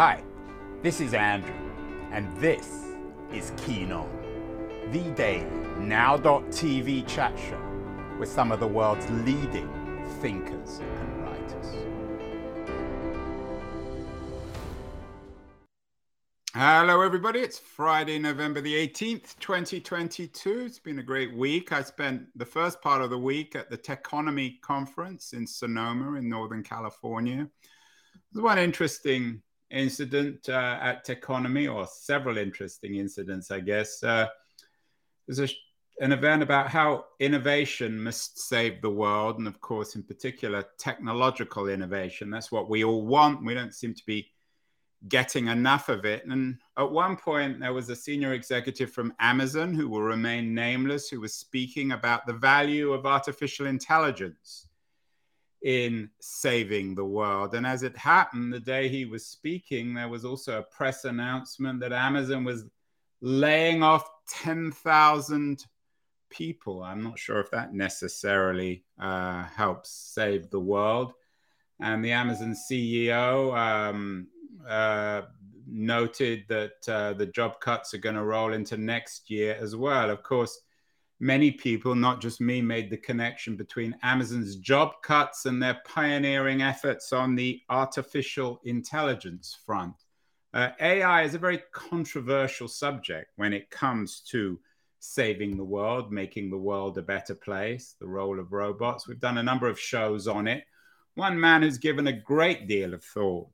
Hi, this is Andrew, and this is Keen On, the daily now.tv chat show with some of the world's leading thinkers and writers. Hello, everybody. It's Friday, November the 18th, 2022. It's been a great week. I spent the first part of the week at the Techonomy Conference in Sonoma in Northern California. There's one interesting incident uh, at Techonomy, or several interesting incidents, I guess. Uh, there's a, an event about how innovation must save the world, and of course, in particular, technological innovation. That's what we all want. We don't seem to be getting enough of it. And at one point, there was a senior executive from Amazon who will remain nameless who was speaking about the value of artificial intelligence in saving the world. And as it happened, the day he was speaking, there was also a press announcement that Amazon was laying off 10,000 people. I'm not sure if that necessarily uh, helps save the world. And the Amazon CEO um, uh, noted that uh, the job cuts are going to roll into next year as well. Of course, many people, not just me, made the connection between Amazon's job cuts and their pioneering efforts on the artificial intelligence front. Uh, AI is a very controversial subject when it comes to saving the world, making the world a better place, the role of robots. We've done a number of shows on it. One man who's given a great deal of thought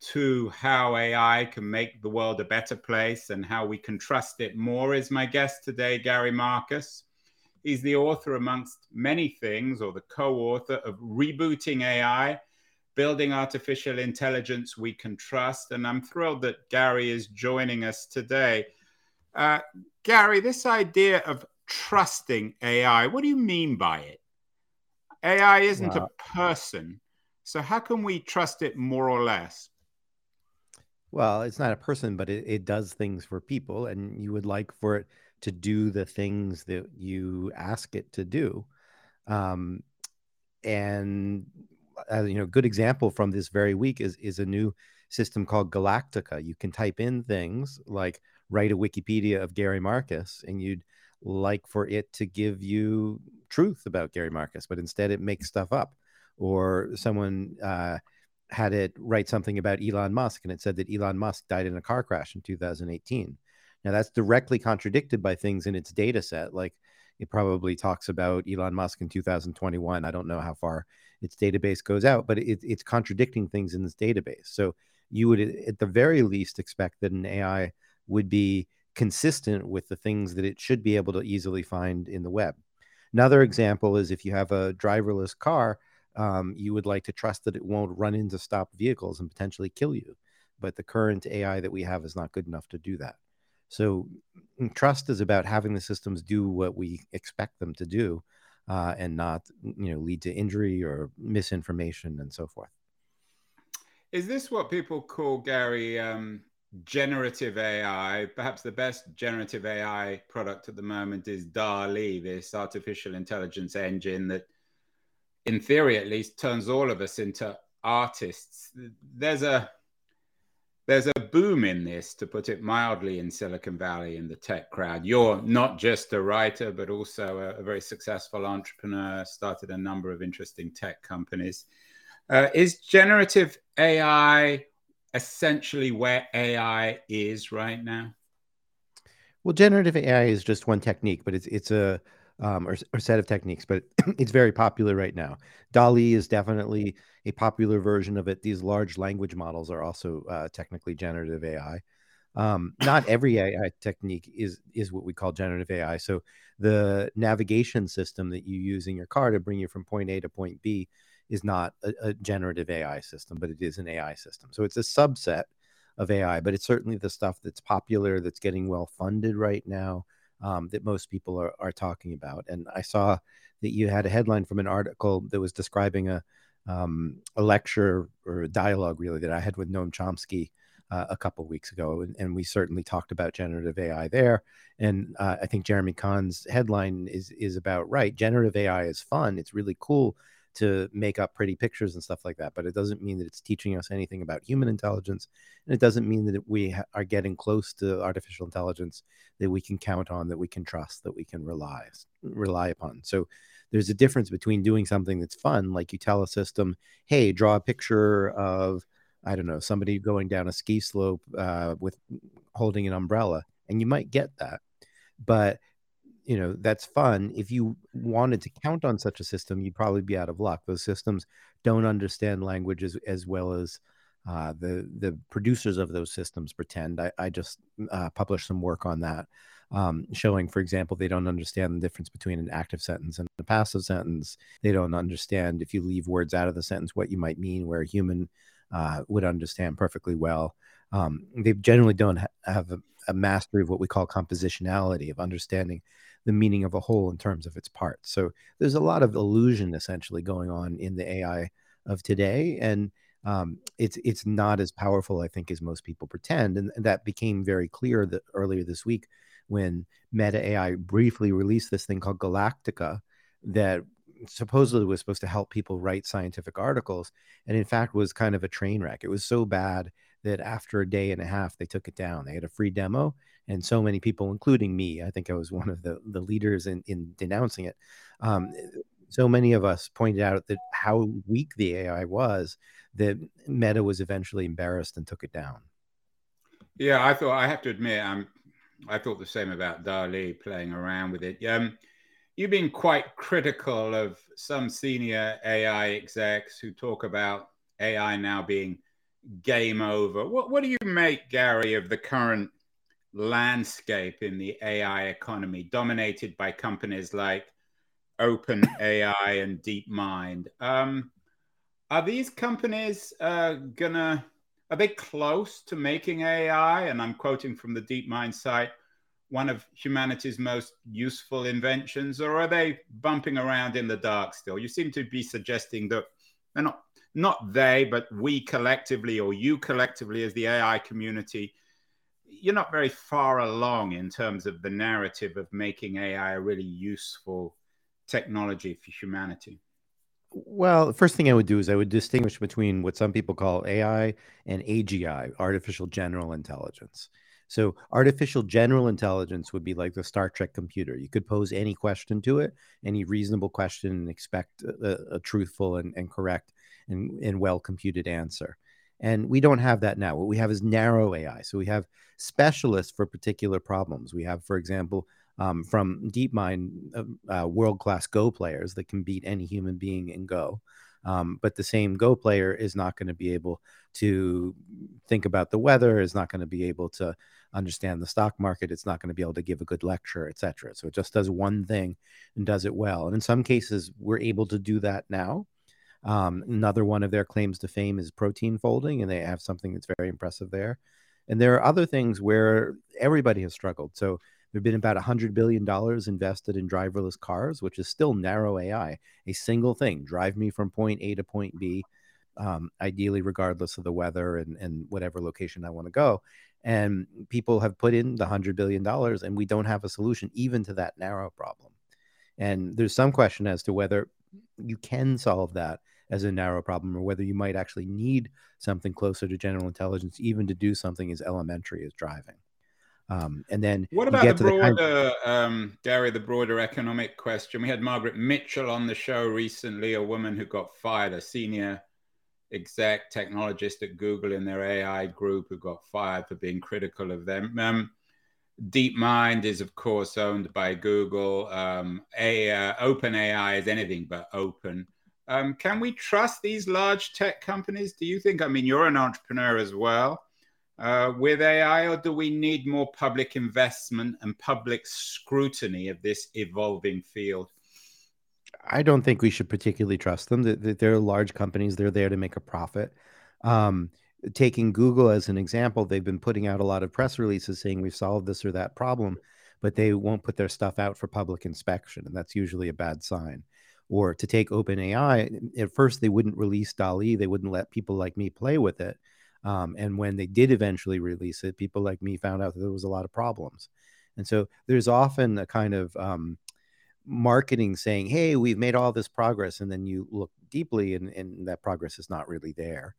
to how AI can make the world a better place and how we can trust it more is my guest today, Gary Marcus. He's the author, amongst many things, or the co author of Rebooting AI Building Artificial Intelligence We Can Trust. And I'm thrilled that Gary is joining us today. Uh, Gary, this idea of trusting AI, what do you mean by it? AI isn't wow. a person. So, how can we trust it more or less? Well, it's not a person, but it, it does things for people, and you would like for it to do the things that you ask it to do. Um, and uh, you know, good example from this very week is is a new system called Galactica. You can type in things like write a Wikipedia of Gary Marcus, and you'd like for it to give you truth about Gary Marcus, but instead it makes stuff up. Or someone uh, had it write something about Elon Musk, and it said that Elon Musk died in a car crash in 2018. Now, that's directly contradicted by things in its data set. Like it probably talks about Elon Musk in 2021. I don't know how far its database goes out, but it, it's contradicting things in this database. So you would, at the very least, expect that an AI would be consistent with the things that it should be able to easily find in the web. Another example is if you have a driverless car, um, you would like to trust that it won't run into stopped vehicles and potentially kill you. But the current AI that we have is not good enough to do that. So mm, trust is about having the systems do what we expect them to do, uh, and not you know lead to injury or misinformation and so forth. Is this what people call Gary um, generative AI? Perhaps the best generative AI product at the moment is DALL-E, this artificial intelligence engine that, in theory at least, turns all of us into artists. There's a there's a boom in this, to put it mildly, in Silicon Valley in the tech crowd. You're not just a writer, but also a, a very successful entrepreneur, started a number of interesting tech companies. Uh, is generative AI essentially where AI is right now? Well, generative AI is just one technique, but it's it's a um, or, or set of techniques, but it's very popular right now. DALL-E is definitely a popular version of it. These large language models are also uh, technically generative AI. Um, not every AI technique is is what we call generative AI. So the navigation system that you use in your car to bring you from point A to point B is not a, a generative AI system, but it is an AI system. So it's a subset of AI, but it's certainly the stuff that's popular, that's getting well funded right now um, that most people are, are talking about. And I saw that you had a headline from an article that was describing a um, a lecture or a dialogue really that I had with Noam Chomsky uh, a couple weeks ago, and, and, we certainly talked about generative AI there. And uh, I think Jeremy Kahn's headline is is about right. Generative AI is fun; it's really cool, to make up pretty pictures and stuff like that. But it doesn't mean that it's teaching us anything about human intelligence. And it doesn't mean that we ha- are getting close to artificial intelligence that we can count on, that we can trust, that we can rely rely upon. So there's a difference between doing something that's fun, like you tell a system, "Hey, draw a picture of." I don't know, somebody going down a ski slope uh, with holding an umbrella, and you might get that. But you know that's fun if you wanted to count on such a system you'd probably be out of luck. Those systems don't understand language as, as well as uh, the the producers of those systems pretend. I, I just uh, published some work on that um, showing for example they don't understand the difference between an active sentence and a passive sentence. They don't understand if you leave words out of the sentence what you might mean where a human uh, would understand perfectly well. Um, they generally don't ha- have a, a mastery of what we call compositionality of understanding the meaning of a whole in terms of its parts. So there's a lot of illusion essentially going on in the AI of today, and um, it's it's not as powerful, I think, as most people pretend, and, that became very clear that earlier this week when Meta AI briefly released this thing called Galactica that supposedly was supposed to help people write scientific articles, and in fact was kind of a train wreck. It was so bad that after a day and a half they took it down. They had a free demo, and so many people, including me, I think I was one of the the leaders in in denouncing it. Um, so many of us pointed out that how weak the AI was that Meta was eventually embarrassed and took it down. Yeah, I thought I have to admit, I'm I thought the same about DALL-E playing around with it. Um, you've been quite critical of some senior AI execs who talk about AI now being game over. What what do you make, Gary, of the current landscape in the AI economy, dominated by companies like OpenAI and DeepMind. Um, are these companies uh, gonna? Are they close to making AI? And I'm quoting from the DeepMind site, one of humanity's most useful inventions, or are they bumping around in the dark still? You seem to be suggesting that they're not not they, but we collectively, or you collectively, as the AI community, you're not very far along in terms of the narrative of making AI a really useful technology for humanity. Well, the first thing I would do is I would distinguish between what some people call AI and AGI, artificial general intelligence. So, artificial general intelligence would be like the Star Trek computer. You could pose any question to it, any reasonable question, and expect a, a truthful and, and correct and, and well computed answer. And we don't have that now. What we have is narrow AI. So we have specialists for particular problems. We have, for example, um, from DeepMind, uh, uh, world class Go players that can beat any human being in Go. Um, but the same Go player is not going to be able to think about the weather, is not going to be able to understand the stock market, it's not going to be able to give a good lecture, etc. So it just does one thing and does it well. And in some cases, we're able to do that now. Um, another one of their claims to fame is protein folding, and they have something that's very impressive there. And there are other things where everybody has struggled. So there have been about $100 billion invested in driverless cars, which is still narrow AI, a single thing drive me from point A to point B, um, ideally, regardless of the weather and, and whatever location I want to go. And people have put in the $100 billion, and we don't have a solution even to that narrow problem. And there's some question as to whether you can solve that as a narrow problem or whether you might actually need something closer to general intelligence even to do something as elementary as driving. Um, and then what about the broader, the kind... um, Gary, the broader economic question? We had Margaret Mitchell on the show recently, a woman who got fired, a senior exec technologist at Google in their AI group who got fired for being critical of them. Um, DeepMind is, of course, owned by Google. Um, a, uh, OpenAI is anything but open. Um, can we trust these large tech companies? Do you think? I mean, you're an entrepreneur as well uh, with AI, or do we need more public investment and public scrutiny of this evolving field? I don't think we should particularly trust them. They're large companies, they're there to make a profit. Um, taking Google as an example, they've been putting out a lot of press releases saying we've solved this or that problem, but they won't put their stuff out for public inspection. And that's usually a bad sign or to take OpenAI, at first they wouldn't release DALL-E. They wouldn't let people like me play with it. Um, and when they did eventually release it, people like me found out that there was a lot of problems. And so there's often a kind of um, marketing saying, "Hey, we've made all this progress," and then you look deeply, and, and that progress is not really there.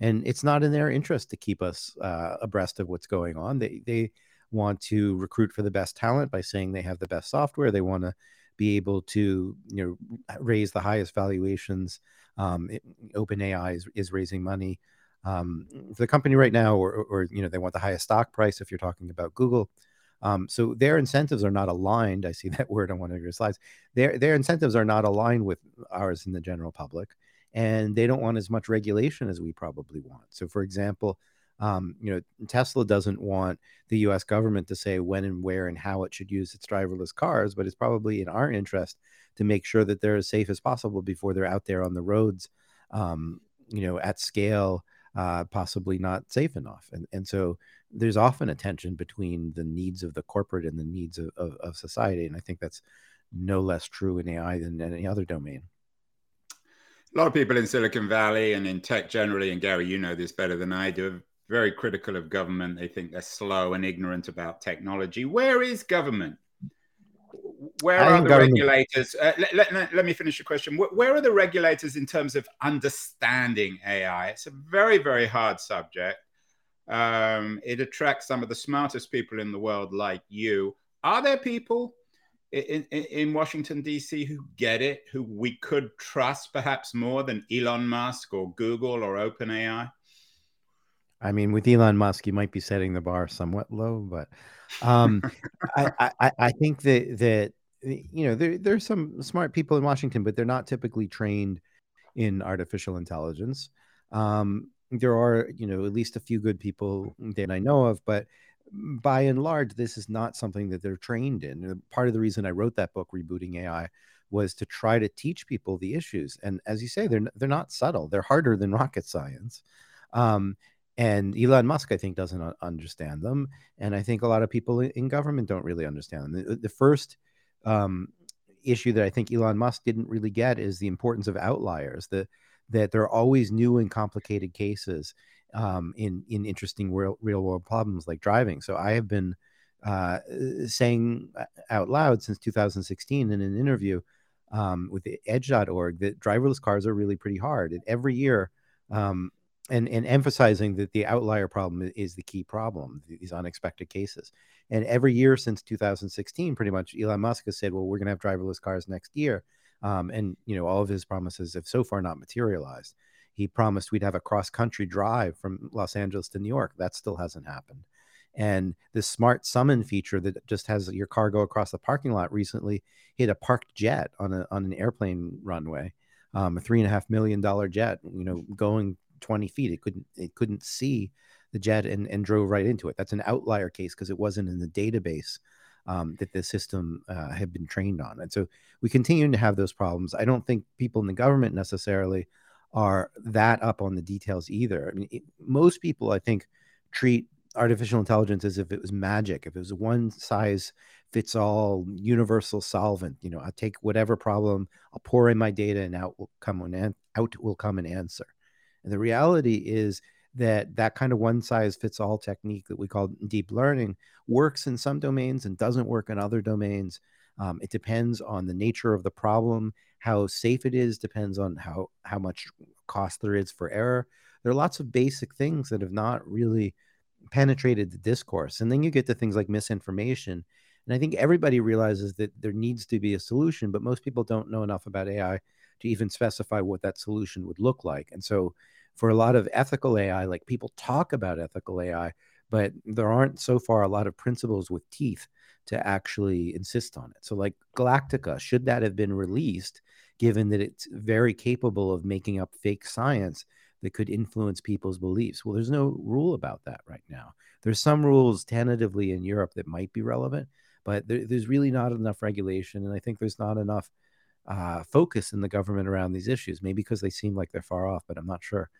And it's not in their interest to keep us uh, abreast of what's going on. They they want to recruit for the best talent by saying they have the best software. They want to be able to you know raise the highest valuations. Um, OpenAI is, is raising money um, for the company right now, or, or you know they want the highest stock price if you're talking about Google. Um, so their incentives are not aligned. I see that word on one of your slides. Their their incentives are not aligned with ours in the general public, and they don't want as much regulation as we probably want. So, for example, um, you know, Tesla doesn't want the U.S. government to say when and where and how it should use its driverless cars, but it's probably in our interest to make sure that they're as safe as possible before they're out there on the roads, um, you know, at scale, uh, possibly not safe enough. And and so there's often a tension between the needs of the corporate and the needs of, of, of society, and I think that's no less true in AI than any other domain a lot of people in Silicon Valley and in tech generally, and Gary, you know this better than I do, very critical of government. They think they're slow and ignorant about technology. Where is government? Where are the government... regulators? Uh, let, let, let, me finish the question. Where are the regulators in terms of understanding AI? It's a very, very hard subject. Um, it attracts some of the smartest people in the world, like you. Are there people in, in, in Washington, D.C., who get it, who we could trust perhaps more than Elon Musk or Google or OpenAI? I mean, with Elon Musk, you might be setting the bar somewhat low, but um, I, I, I think that that you know there there's some smart people in Washington, but they're not typically trained in artificial intelligence. Um, there are you know at least a few good people that I know of, but by and large, this is not something that they're trained in. Part of the reason I wrote that book, Rebooting AI, was to try to teach people the issues. And as you say, they're they're not subtle. They're harder than rocket science. Um, and Elon Musk, I think, doesn't understand them, and I think a lot of people in government don't really understand them. The, the first um, issue that I think Elon Musk didn't really get is the importance of outliers. That that there are always new and complicated cases um, in in interesting real real world problems like driving. So I have been uh, saying out loud since 2016 in an interview um, with Edge.org that driverless cars are really pretty hard. And every year, um, and and emphasizing that the outlier problem is the key problem these unexpected cases. And every year since 2016 pretty much elon musk has said well we're going to have driverless cars next year. Um, and you know all of his promises have so far not materialized. He promised we'd have a cross country drive from los angeles to new york. That still hasn't happened. And this smart summon feature that just has your car go across the parking lot recently hit a parked jet on a on an airplane runway um, a three and a half million dollar jet you know going 20 feet. It couldn't it couldn't see the jet and, and drove right into it. That's an outlier case because it wasn't in the database um, that the system uh, had been trained on. And so we continue to have those problems. I don't think people in the government necessarily are that up on the details either. I mean, it, most people, I think, treat artificial intelligence as if it was magic, if it was a one size fits all universal solvent. You know, I'll take whatever problem, I'll pour in my data, and out will come an out will come an answer. And the reality is that that kind of one size fits all technique that we call deep learning works in some domains and doesn't work in other domains. Um, it depends on the nature of the problem, how safe it is, depends on how how much cost there is for error. There are lots of basic things that have not really penetrated the discourse, and then you get to things like misinformation. And I think everybody realizes that there needs to be a solution, but most people don't know enough about AI to even specify what that solution would look like. And so for a lot of ethical AI, like people talk about ethical AI, but there aren't so far a lot of principles with teeth to actually insist on it. So, like Galactica, should that have been released, given that it's very capable of making up fake science that could influence people's beliefs? Well, there's no rule about that right now. There's some rules tentatively in Europe that might be relevant, but there, there's really not enough regulation. And I think there's not enough uh, focus in the government around these issues, maybe because they seem like they're far off, but I'm not sure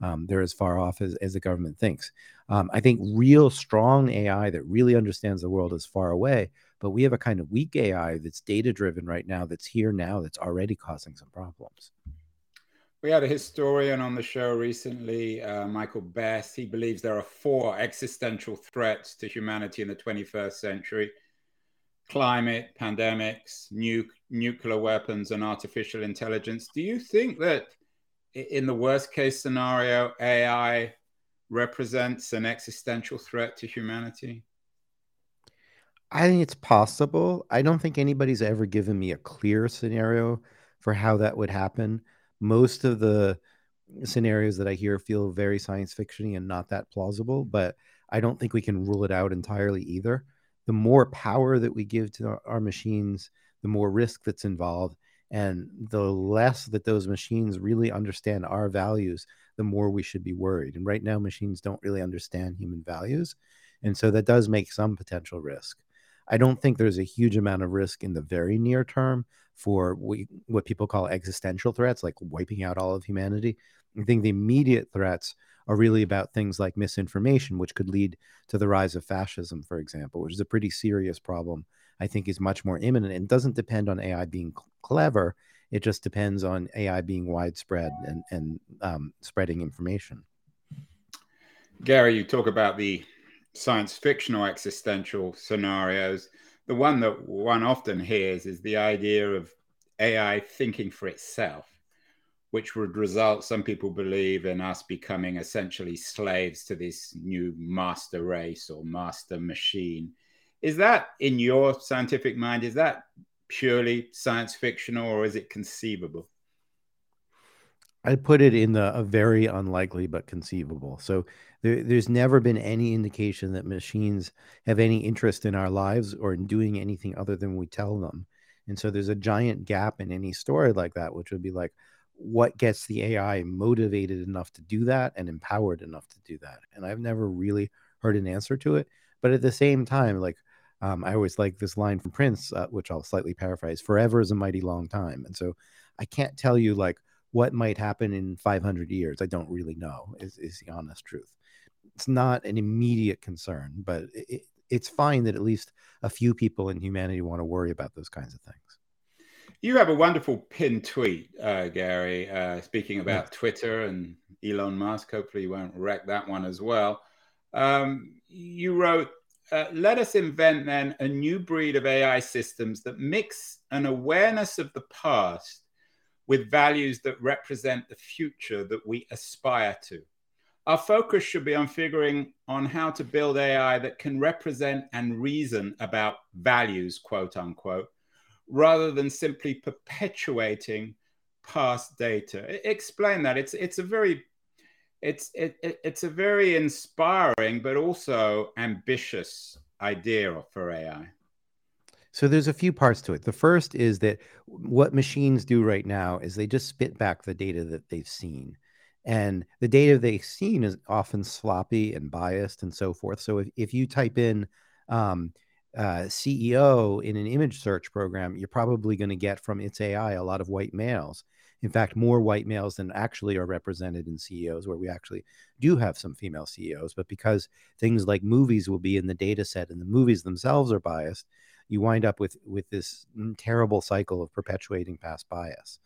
um, they're as far off as, as the government thinks. Um, I think real strong AI that really understands the world is far away, but we have a kind of weak AI that's data driven right now, that's here now, that's already causing some problems. We had a historian on the show recently, uh, Michael Best. He believes there are four existential threats to humanity in the 21st century climate, pandemics, nu- nuclear weapons, and artificial intelligence. Do you think that in the worst case scenario, AI represents an existential threat to humanity? I think it's possible. I don't think anybody's ever given me a clear scenario for how that would happen. Most of the scenarios that I hear feel very science fictiony and not that plausible, but I don't think we can rule it out entirely either. The more power that we give to our, machines, the more risk that's involved, and the less that those machines really understand our values, the more we should be worried. And right now, machines don't really understand human values. And so that does make some potential risk. I don't think there's a huge amount of risk in the very near term for what people call existential threats, like wiping out all of humanity. I think the immediate threats are really about things like misinformation, which could lead to the rise of fascism, for example, which is a pretty serious problem. I think is much more imminent and doesn't depend on AI being clever. It just depends on AI being widespread and, and um, spreading information. Gary, you talk about the science fictional existential scenarios, the one that one often hears is the idea of AI thinking for itself, which would result, some people believe, in us becoming essentially slaves to this new master race or master machine. Is that, in your scientific mind, is that purely science fictional or is it conceivable? I put it in the very unlikely but conceivable. So there, there's never been any indication that machines have any interest in our lives or in doing anything other than we tell them. And so there's a giant gap in any story like that, which would be like, what gets the AI motivated enough to do that and empowered enough to do that? And I've never really heard an answer to it. But at the same time, like um, I always like this line from Prince, uh, which I'll slightly paraphrase: "Forever is a mighty long time." And so I can't tell you like what might happen in 500 years. I don't really know. Is is the honest truth it's not an immediate concern, but it, it's fine that at least a few people in humanity want to worry about those kinds of things. You have a wonderful pinned tweet, uh, Gary, uh, speaking about Twitter and Elon Musk. Hopefully, you won't wreck that one as well. Um, you wrote, uh, Let us invent then a new breed of AI systems that mix an awareness of the past with values that represent the future that we aspire to. Our focus should be on figuring on how to build AI that can represent and reason about values, quote unquote, rather than simply perpetuating past data. Explain that. It's it's a very it's it, it's a very inspiring but also ambitious idea for AI. So there's a few parts to it. The first is that what machines do right now is they just spit back the data that they've seen and the data they've seen is often sloppy and biased and so forth. So if, if you type in um, uh, CEO in an image search program, you're probably going to get from its AI a lot of white males. In fact, more white males than actually are represented in CEOs, where we actually do have some female CEOs. But because things like movies will be in the data set and the movies themselves are biased, you wind up with with this terrible cycle of perpetuating past bias.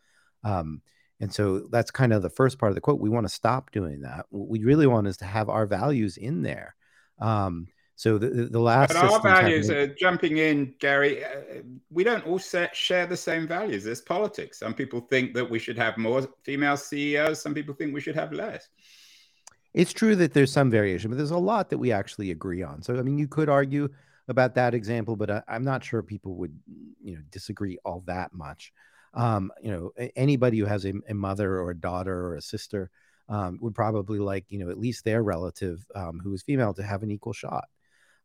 Um, and so that's kind of the first part of the quote. We want to stop doing that. What we really want is to have our values in there. Um, so the, the last but our values are jumping in, Gary. Uh, we don't all share the same values. There's politics. Some people think that we should have more female CEOs. Some people think we should have less. It's true that there's some variation, but there's a lot that we actually agree on. So I mean, you could argue about that example, but I, I'm not sure people would, you know, disagree all that much um, you know, anybody who has a, a, mother or a daughter or a sister um, would probably like, you know, at least their relative um, who is female to have an equal shot.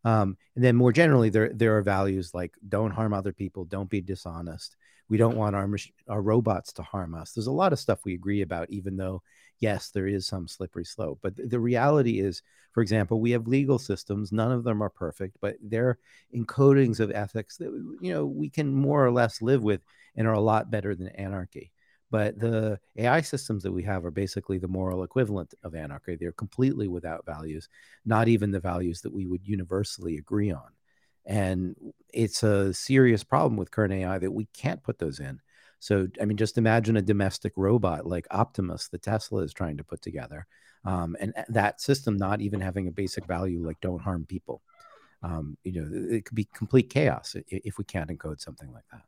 Um, and then more generally, there there are values like don't harm other people, don't be dishonest. We don't want our our robots to harm us. There's a lot of stuff we agree about, even though yes, there is some slippery slope. But the reality is, for example, we have legal systems. None of them are perfect, but they're encodings of ethics that you know we can more or less live with and are a lot better than anarchy. But the AI systems that we have are basically the moral equivalent of anarchy. They're completely without values, not even the values that we would universally agree on. And it's a serious problem with current AI that we can't put those in. So, I mean, just imagine a domestic robot like Optimus that Tesla is trying to put together, um, and that system not even having a basic value like don't harm people. um, you know, it could be complete chaos if we can't encode something like that.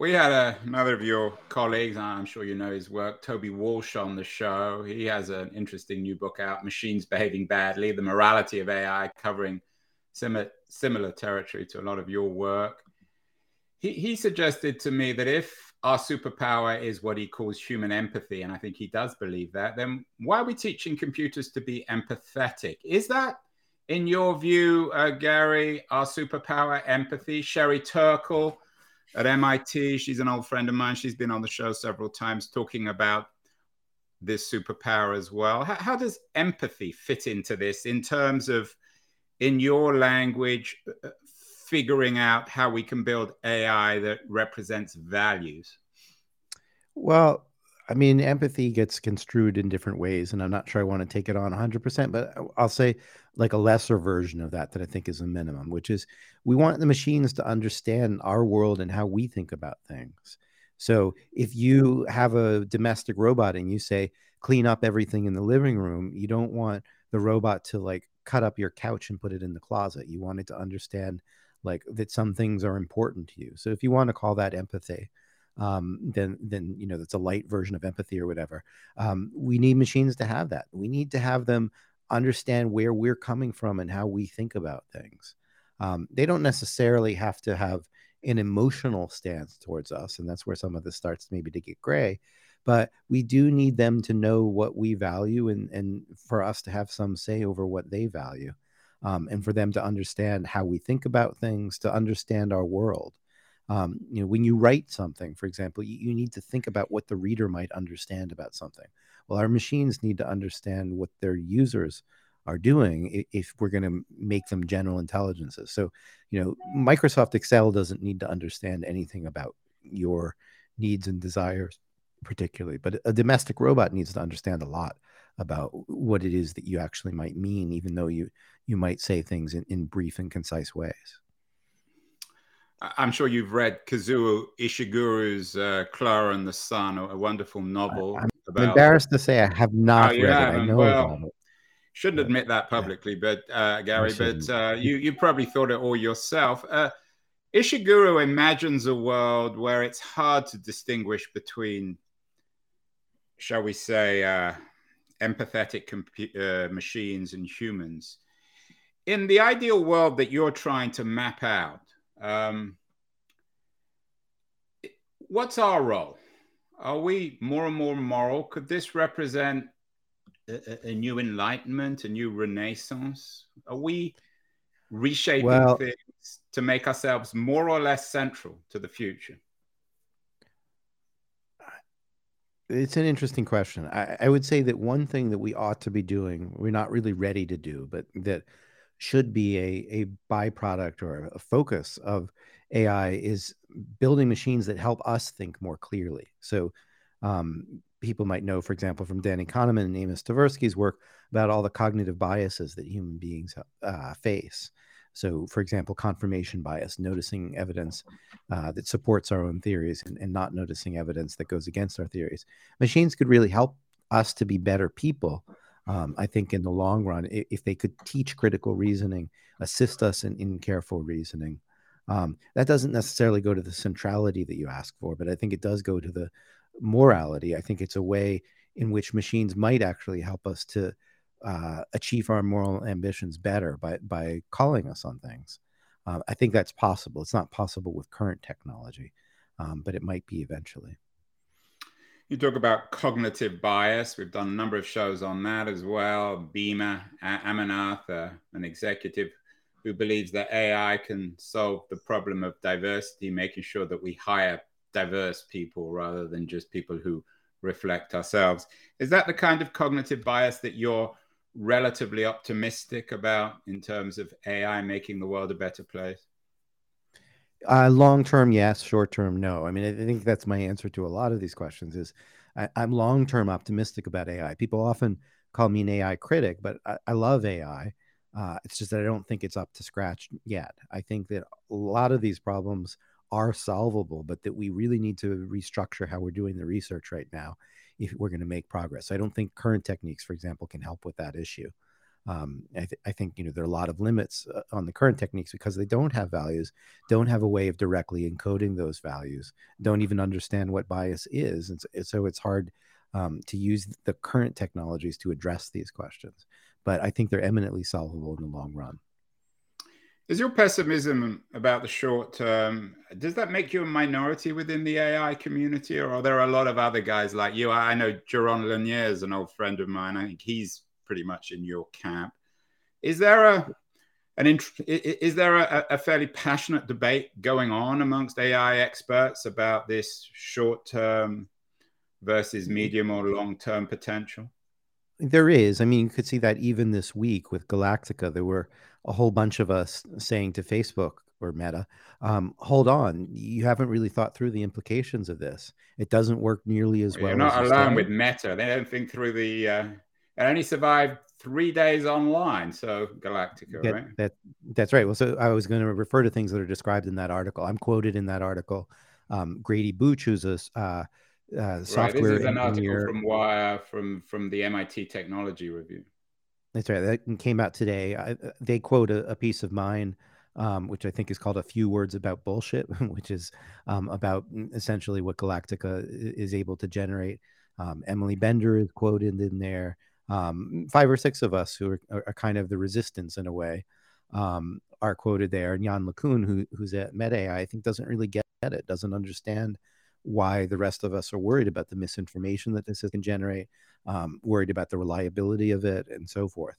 We had a, another of your colleagues, I'm sure you know his work, Toby Walsh, on the show. He has an interesting new book out, Machines Behaving Badly The Morality of AI, covering similar, similar territory to a lot of your work. He, he suggested to me that if our superpower is what he calls human empathy, and I think he does believe that, then why are we teaching computers to be empathetic? Is that, in your view, uh, Gary, our superpower empathy? Sherry Turkle at MIT. She's an old friend of mine. She's been on the show several times talking about this superpower as well. How, how does empathy fit into this in terms of, in your language, uh, figuring out how we can build AI that represents values? Well, I mean, empathy gets construed in different ways, and I'm not sure I want to take it on 100%, but I'll say like a lesser version of that that I think is a minimum, which is we want the machines to understand our world and how we think about things. So if you have a domestic robot and you say, clean up everything in the living room, you don't want the robot to like cut up your couch and put it in the closet. You want it to understand like that some things are important to you. So if you want to call that empathy, um, then then you know that's a light version of empathy or whatever. Um, we need machines to have that. We need to have them understand where we're coming from and how we think about things. Um, they don't necessarily have to have an emotional stance towards us, and that's where some of this starts maybe to get gray. But we do need them to know what we value, and and for us to have some say over what they value, um, and for them to understand how we think about things, to understand our world. Um, you know, when you write something, for example, you, you, need to think about what the reader might understand about something. Well, our machines need to understand what their users are doing if we're going to make them general intelligences. So, you know, Microsoft Excel doesn't need to understand anything about your needs and desires particularly, but a domestic robot needs to understand a lot about what it is that you actually might mean, even though you you might say things in, in brief and concise ways. I'm sure you've read Kazuo Ishiguro's uh, Klara and the Sun, a wonderful novel. I'm about... embarrassed to say I have not oh, read it. I know well, about it. Shouldn't admit that publicly, but uh, Gary, but uh, you you probably thought it all yourself. Uh, Ishiguro imagines a world where it's hard to distinguish between, shall we say, uh, empathetic uh, machines and humans. In the ideal world that you're trying to map out, um, what's our role? Are we more and more moral? Could this represent a, a new enlightenment, a new renaissance? Are we reshaping well, things to make ourselves more or less central to the future? It's an interesting question. I, I, would say that one thing that we ought to be doing, we're not really ready to do, but that should be a, a byproduct or a focus of AI is building machines that help us think more clearly. So, um, people might know, for example, from Danny Kahneman and Amos Tversky's work about all the cognitive biases that human beings uh, face. So, for example, confirmation bias, noticing evidence uh, that supports our own theories and, and not noticing evidence that goes against our theories. Machines could really help us to be better people um, I think in the long run, if they could teach critical reasoning, assist us in, in careful reasoning, um, that doesn't necessarily go to the centrality that you ask for, but I think it does go to the morality. I think it's a way in which machines might actually help us to uh, achieve our moral ambitions better by by calling us on things. Uh, I think that's possible. It's not possible with current technology, um, but it might be eventually. You talk about cognitive bias. We've done a number of shows on that as well. Bima Amanath, uh, an executive who believes that AI can solve the problem of diversity, making sure that we hire diverse people rather than just people who reflect ourselves. Is that the kind of cognitive bias that you're relatively optimistic about in terms of AI making the world a better place? Uh, long term, yes. Short term, no. I mean, I think that's my answer to a lot of these questions. Is I, am long term optimistic about AI. People often call me an AI critic, but I, I love AI. Uh, it's just that I don't think it's up to scratch yet. I think that a lot of these problems are solvable, but that we really need to restructure how we're doing the research right now if we're going to make progress. I don't think current techniques, for example, can help with that issue. Um, I, th- I, think you know there are a lot of limits uh, on the current techniques because they don't have values, don't have a way of directly encoding those values, don't even understand what bias is, and so, so it's hard um, to use the current technologies to address these questions. But I think they're eminently solvable in the long run. Is your pessimism about the short term, does that make you a minority within the AI community? Or are there a lot of other guys like you? I know Jaron Lanier is an old friend of mine. I think he's pretty much in your camp. Is there a an int- is there a, a, fairly passionate debate going on amongst AI experts about this short term versus medium or long term potential? There is. I mean, you could see that even this week with Galactica, there were a whole bunch of us saying to Facebook or Meta, um, hold on, you haven't really thought through the implications of this. It doesn't work nearly as well. You're not alone with Meta. They don't think through the. Uh, it only survived three days online. So Galactica, that, right? That that's right. Well, so I was going to refer to things that are described in that article. I'm quoted in that article. Um, Grady Booch, who's a uh, uh, software right. This is an engineer. article from Wire from from the MIT Technology Review. That's right. That came out today. I, they quote a, a, piece of mine, um, which I think is called "A Few Words About Bullshit," which is um, about essentially what Galactica is able to generate. Um, Emily Bender is quoted in there. Um, five or six of us who are, are, kind of the resistance in a way um, are quoted there. And Yann LeCun, who, who's at Meta AI, I think doesn't really get it, doesn't understand why the rest of us are worried about the misinformation that this can generate, um, worried about the reliability of it, and so forth.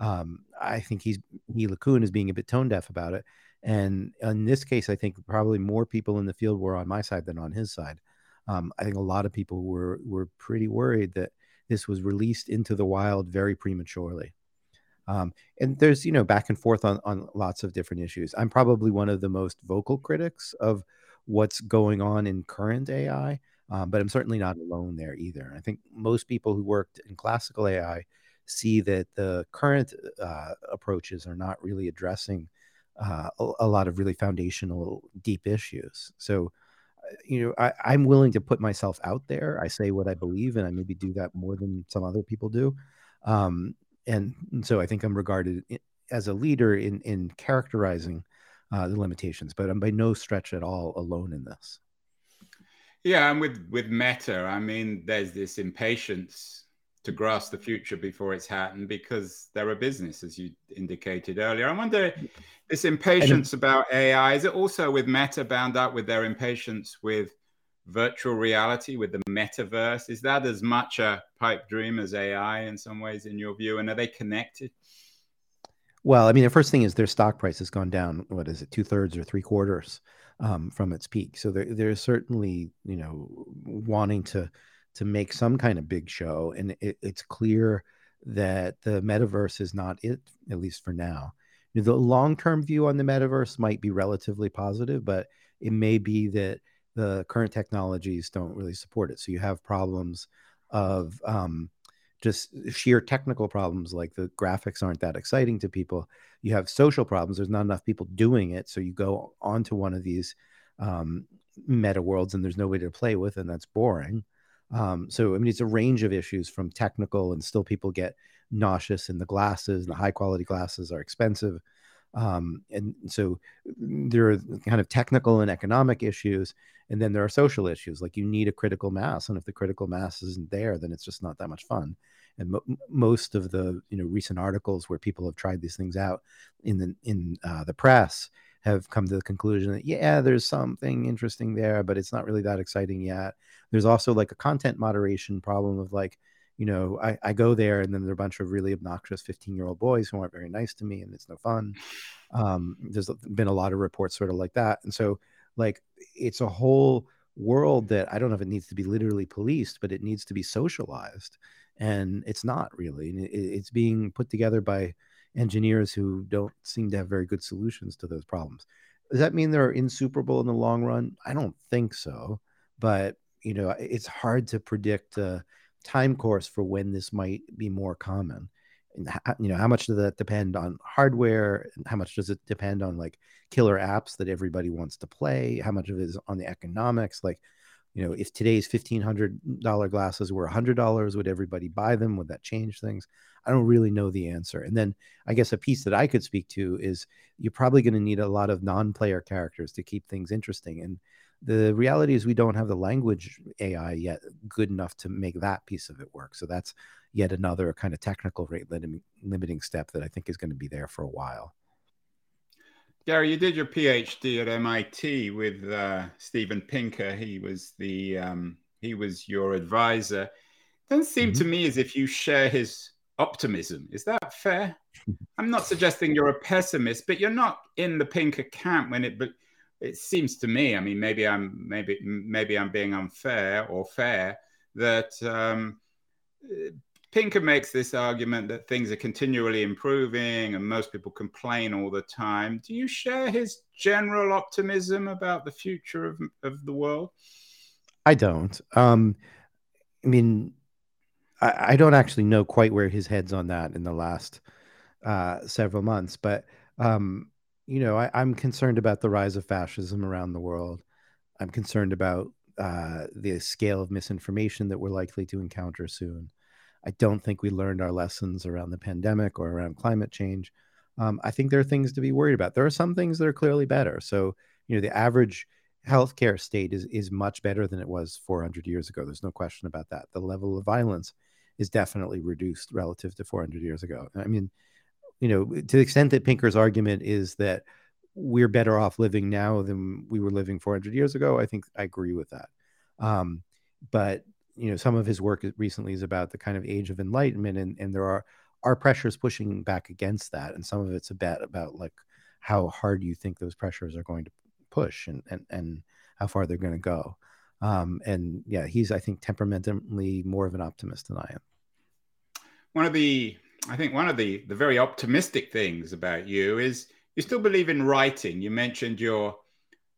Um, I think he's he LeCun is being a bit tone deaf about it, and in this case, I think probably more people in the field were on my side than on his side. Um, I think a lot of people were were pretty worried that this was released into the wild very prematurely. Um, and there's you know back and forth on on lots of different issues. I'm probably one of the most vocal critics of what's going on in current AI, um, but I'm certainly not alone there either. I think most people who worked in classical AI see that the current uh, approaches are not really addressing uh, a, a, lot of really foundational, deep issues. So, uh, you know, I, am willing to put myself out there. I say what I believe, and I maybe do that more than some other people do. Um, and, and so I think I'm regarded as a leader in in characterizing uh, the limitations, but I'm by no stretch at all alone in this. Yeah, and with with Meta, I mean, there's this impatience to grasp the future before it's happened because they're a business, as you indicated earlier. I wonder this impatience about AI is it also with Meta bound up with their impatience with virtual reality, with the metaverse? Is that as much a pipe dream as AI in some ways, in your view? And are they connected? Well, I mean, the first thing is their stock price has gone down. What is it, two thirds or three quarters um, from its peak? So they're, they're certainly, you know, wanting to to make some kind of big show, and it, it's clear that the metaverse is not it, at least for now. You know, the long term view on the metaverse might be relatively positive, but it may be that the current technologies don't really support it. So you have problems of um, just sheer technical problems like the graphics aren't that exciting to people. You have social problems there's not enough people doing it so you go onto one of these um, meta worlds and there's nobody to play with and that's boring. Um, so i mean it's a range of issues from technical and still people get nauseous in the glasses and the high quality glasses are expensive. Um, and so there are kind of technical and economic issues and then there are social issues like you need a critical mass and if the critical mass isn't there then it's just not that much fun and mo- most of the you know recent articles where people have tried these things out in the in uh, the press have come to the conclusion that yeah there's something interesting there but it's not really that exciting yet. There's also like a content moderation problem of like you know i, I go there and then there are a bunch of really obnoxious 15 year old boys who aren't very nice to me and it's no fun. Um, there's been a lot of reports sort of like that. And so like it's a whole world that I don't know if it needs to be literally policed, but it needs to be socialized. And it's not really. It's being put together by engineers who don't seem to have very good solutions to those problems. Does that mean they're insuperable in the long run? I don't think so. But, you know, it's hard to predict a time course for when this might be more common you know how much does that depend on hardware how much does it depend on like killer apps that everybody wants to play how much of it is on the economics like you know, if today's $1,500 glasses were $100, would everybody buy them? Would that change things? I don't really know the answer. And then I guess a piece that I could speak to is you're probably going to need a lot of non player characters to keep things interesting. And the reality is we don't have the language AI yet good enough to make that piece of it work. So that's yet another kind of technical rate limiting step that I think is going to be there for a while. Gary, you did your PhD at MIT with uh, Steven Pinker. He was the um, he was your advisor. Doesn't seem mm-hmm. to me as if you share his optimism. Is that fair? I'm not suggesting you're a pessimist, but you're not in the Pinker camp when it. But it seems to me. I mean, maybe I'm maybe maybe I'm being unfair or fair that um, Pinker makes this argument that things are continually improving and most people complain all the time. Do you share his general optimism about the future of, of the world? I don't. Um, I mean, I, I, don't actually know quite where his head's on that in the last uh, several months, but um, you know, I, am concerned about the rise of fascism around the world. I'm concerned about uh, the scale of misinformation that we're likely to encounter soon. I don't think we learned our lessons around the pandemic or around climate change. Um, I think there are things to be worried about. There are some things that are clearly better. So, you know, the average healthcare state is is much better than it was 400 years ago. There's no question about that. The level of violence is definitely reduced relative to 400 years ago. I mean, you know, to the extent that Pinker's argument is that we're better off living now than we were living 400 years ago, I think I agree with that. Um, but you know some of his work recently is about the kind of age of enlightenment and and there are are pressures pushing back against that and some of it's a bet about like how hard you think those pressures are going to push and and, and how far they're going to go. Um, and yeah he's i think temperamentally more of an optimist than i am. One of the i think one of the the very optimistic things about you is you still believe in writing. You mentioned your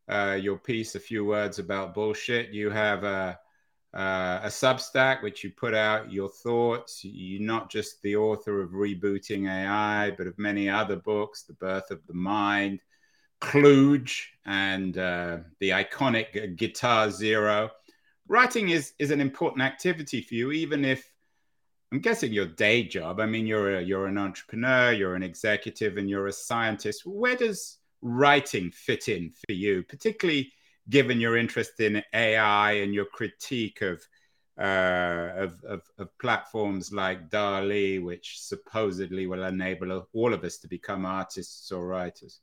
uh, your piece a few words about bullshit. You have a uh, a Substack, which you put out your thoughts. You're not just the author of Rebooting AI, but of many other books, The Birth of the Mind, Kluge, and uh, the iconic Guitar Zero. Writing is, is an important activity for you, even if I'm guessing your day job. I mean, you're a, you're an entrepreneur, you're an executive, and you're a scientist. Where does writing fit in for you, particularly? Given your interest in AI and your critique of uh, of, of, of, platforms like DALL-E, which supposedly will enable all of us to become artists or writers?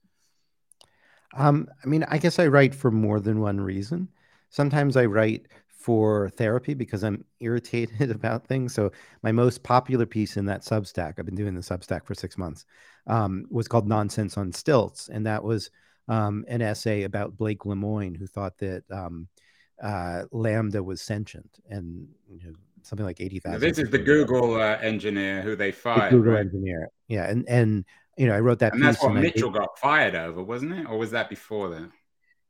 Um, I mean, I guess I write for more than one reason. Sometimes I write for therapy because I'm irritated about things. So my most popular piece in that Substack, I've been doing the Substack for six months, um, was called "Nonsense on Stilts," and that was um, an essay about Blake Lemoine, who thought that um, uh, LaMDA was sentient, and you know, something like eighty thousand. This is the Google uh, engineer who they fired. The Google right? engineer, yeah, and and you know, I wrote that. And that's what Mitchell got fired over, wasn't it, or was that before that?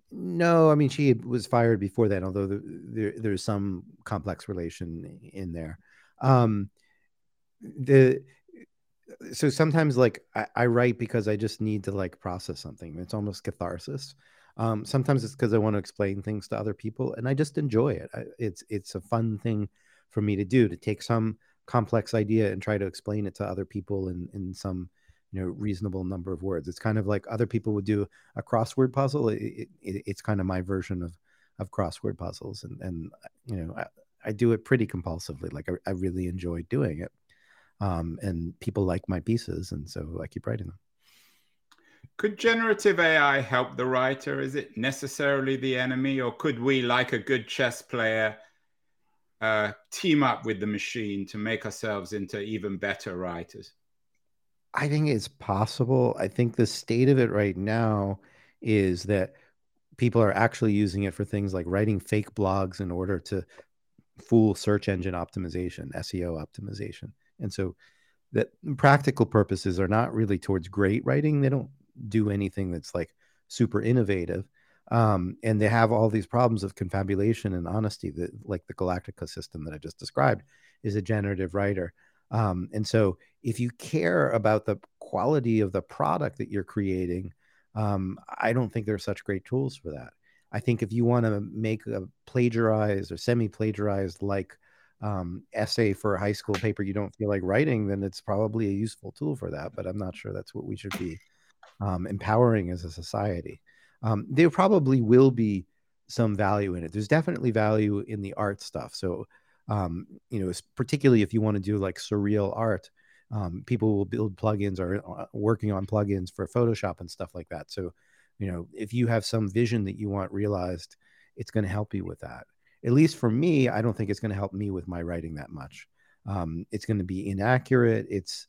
No, I mean she was fired before that. Although the, there, there's some complex relation in there. Um, the so sometimes like I, I, write because I just need to like process something. It's almost catharsis. Um, sometimes it's because I want to explain things to other people, and I just enjoy it. I, it's it's a fun thing for me to do to take some complex idea and try to explain it to other people in in some you know reasonable number of words. It's kind of like other people would do a crossword puzzle. It, it, it's kind of my version of of crossword puzzles, and and you know I, I do it pretty compulsively. Like I, I really enjoy doing it um, and people like my pieces, and so I keep writing them. Could generative AI help the writer? Is it necessarily the enemy, or could we, like a good chess player, uh, team up with the machine to make ourselves into even better writers? I think it's possible. I think the state of it right now is that people are actually using it for things like writing fake blogs in order to fool search engine optimization, SEO optimization. And so that practical purposes are not really towards great writing. They don't do anything that's like super innovative. Um, and they have all these problems of confabulation and honesty that like the Galactica system that I just described is a generative writer. Um, and so if you care about the quality of the product that you're creating, um, I don't think there are such great tools for that. I think if you want to make a plagiarized or semi-plagiarized like um, essay for a high school paper you don't feel like writing, then it's probably a useful tool for that. But I'm not sure that's what we should be um, empowering as a society. Um, there probably will be some value in it. There's definitely value in the art stuff. So, um, you know, particularly if you want to do like surreal art, um, people will build plugins or uh, working on plugins for Photoshop and stuff like that. So, you know, if you have some vision that you want realized, it's going to help you with that. At least for me, I don't think it's going to help me with my writing that much. Um, it's going to be inaccurate. It's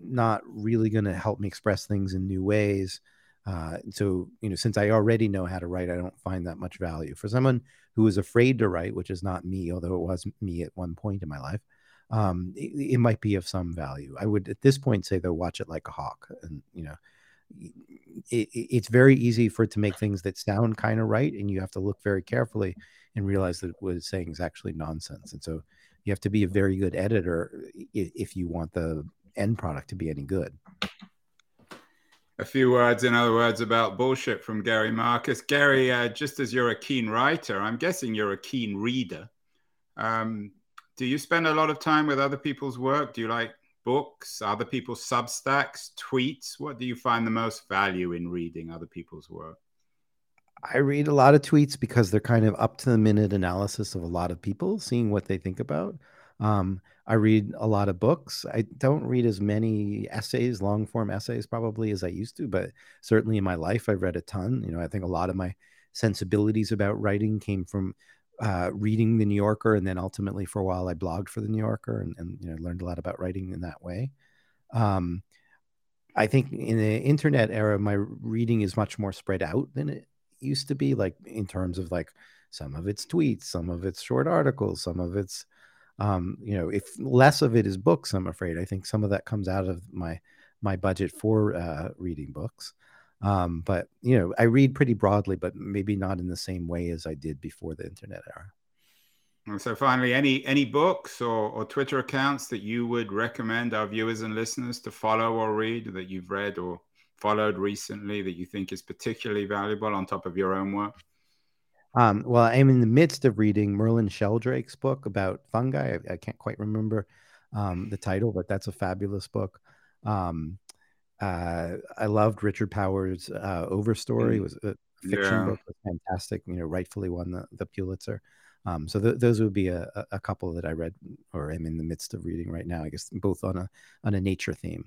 not really going to help me express things in new ways. Uh, so, you know, since I already know how to write, I don't find that much value. For someone who is afraid to write, which is not me, although it was me at one point in my life, um, it, it, might be of some value. I would at this point say, though, watch it like a hawk. And, you know, it, it's very easy for it to make things that sound kind of right. And you have to look very carefully and realize that what it's saying is actually nonsense. And so you have to be a very good editor if you want the end product to be any good a few words, in other words, about bullshit from Gary Marcus. Gary, uh, just as you're a keen writer, I'm guessing you're a keen reader. Um, do you spend a lot of time with other people's work? Do you like books, other people's substacks, tweets? What do you find the most value in reading other people's work? I read a lot of tweets because they're kind of up to the minute analysis of a lot of people, seeing what they think about. Um, I read a lot of books. I don't read as many essays, long form essays, probably as I used to, but certainly in my life, I've read a ton. You know, I think a lot of my sensibilities about writing came from uh, reading the New Yorker, and then ultimately for a while I blogged for the New Yorker, and, and you know learned a lot about writing in that way. Um, I think in the internet era, my reading is much more spread out than it used to be. Like in terms of like some of it's tweets, some of it's short articles, some of it's um, you know, if less of it is books, I'm afraid. I think some of that comes out of my my budget for uh, reading books. Um, but you know, I read pretty broadly, but maybe not in the same way as I did before the internet era. And so, finally, any any books or, or Twitter accounts that you would recommend our viewers and listeners to follow or read that you've read or followed recently that you think is particularly valuable on top of your own work? Um, well, I'm in the midst of reading Merlin Sheldrake's book about fungi. I, I can't quite remember um, the title, but that's a fabulous book. Um, uh, I loved Richard Powers' uh, Overstory. Mm. It was a fiction yeah. book, was fantastic. You know, rightfully won the, the Pulitzer. Um, so th- those would be a, a couple that I read or am in the midst of reading right now. I guess both on a on a nature theme.